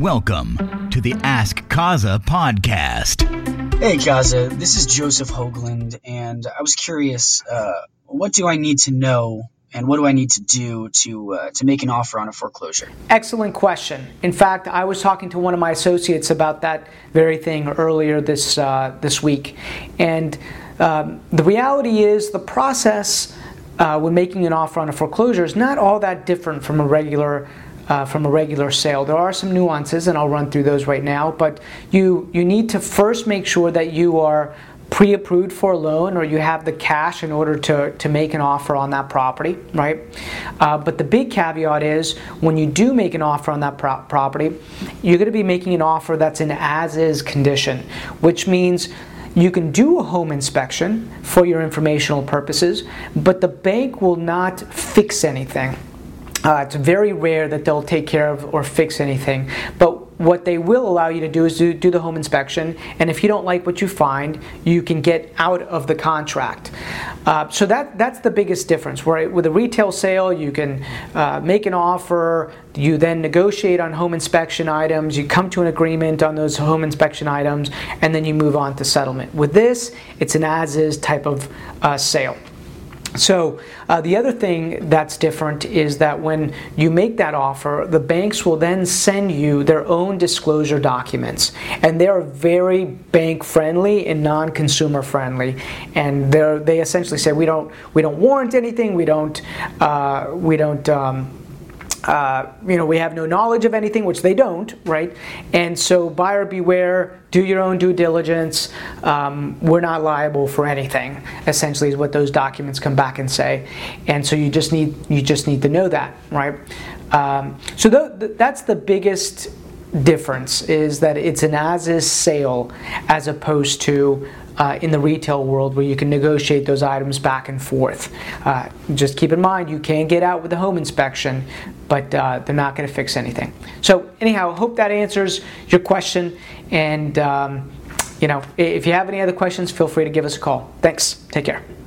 Welcome to the Ask CAZA podcast. Hey, CAZA, this is Joseph Hoagland, and I was curious uh, what do I need to know and what do I need to do to uh, to make an offer on a foreclosure? Excellent question. In fact, I was talking to one of my associates about that very thing earlier this uh, this week, and um, the reality is the process uh, when making an offer on a foreclosure is not all that different from a regular. Uh, from a regular sale, there are some nuances, and I'll run through those right now. But you you need to first make sure that you are pre-approved for a loan or you have the cash in order to, to make an offer on that property right uh, but the big caveat is when you do make an offer on that pro- property you're going to be making an offer that's in as is condition which means you can do a home inspection for your informational purposes but the bank will not fix anything uh, it's very rare that they'll take care of or fix anything but what they will allow you to do is do, do the home inspection, and if you don't like what you find, you can get out of the contract. Uh, so that that's the biggest difference. Where with a retail sale, you can uh, make an offer, you then negotiate on home inspection items, you come to an agreement on those home inspection items, and then you move on to settlement. With this, it's an as-is type of uh, sale. So, uh, the other thing that's different is that when you make that offer, the banks will then send you their own disclosure documents. And they're very bank friendly and non consumer friendly. And they essentially say, we don't, we don't warrant anything, we don't, uh, we don't. Um, uh, you know, we have no knowledge of anything, which they don't, right? And so, buyer beware, do your own due diligence. Um, we're not liable for anything. Essentially, is what those documents come back and say. And so, you just need you just need to know that, right? Um, so th- th- that's the biggest difference is that it's an as-is sale as opposed to uh, in the retail world where you can negotiate those items back and forth. Uh, just keep in mind you can get out with a home inspection, but uh, they're not going to fix anything. So, anyhow, I hope that answers your question. And, um, you know, if you have any other questions, feel free to give us a call. Thanks. Take care.